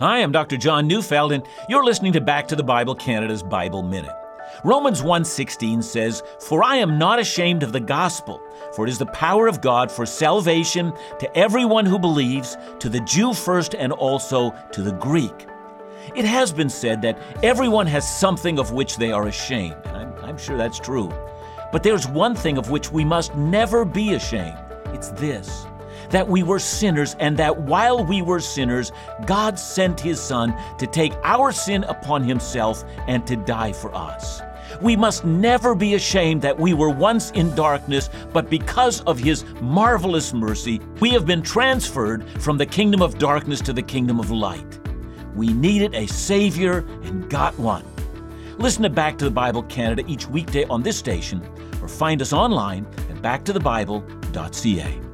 Hi, I'm Dr. John Neufeld, and you're listening to Back to the Bible Canada's Bible Minute. Romans 1:16 says, "For I am not ashamed of the gospel, for it is the power of God for salvation to everyone who believes, to the Jew first and also to the Greek." It has been said that everyone has something of which they are ashamed. I'm, I'm sure that's true. But there's one thing of which we must never be ashamed. It's this that we were sinners, and that while we were sinners, God sent His Son to take our sin upon Himself and to die for us. We must never be ashamed that we were once in darkness, but because of His marvelous mercy, we have been transferred from the kingdom of darkness to the kingdom of light. We needed a Savior and got one. Listen to Back to the Bible Canada each weekday on this station or find us online at backtothebible.ca.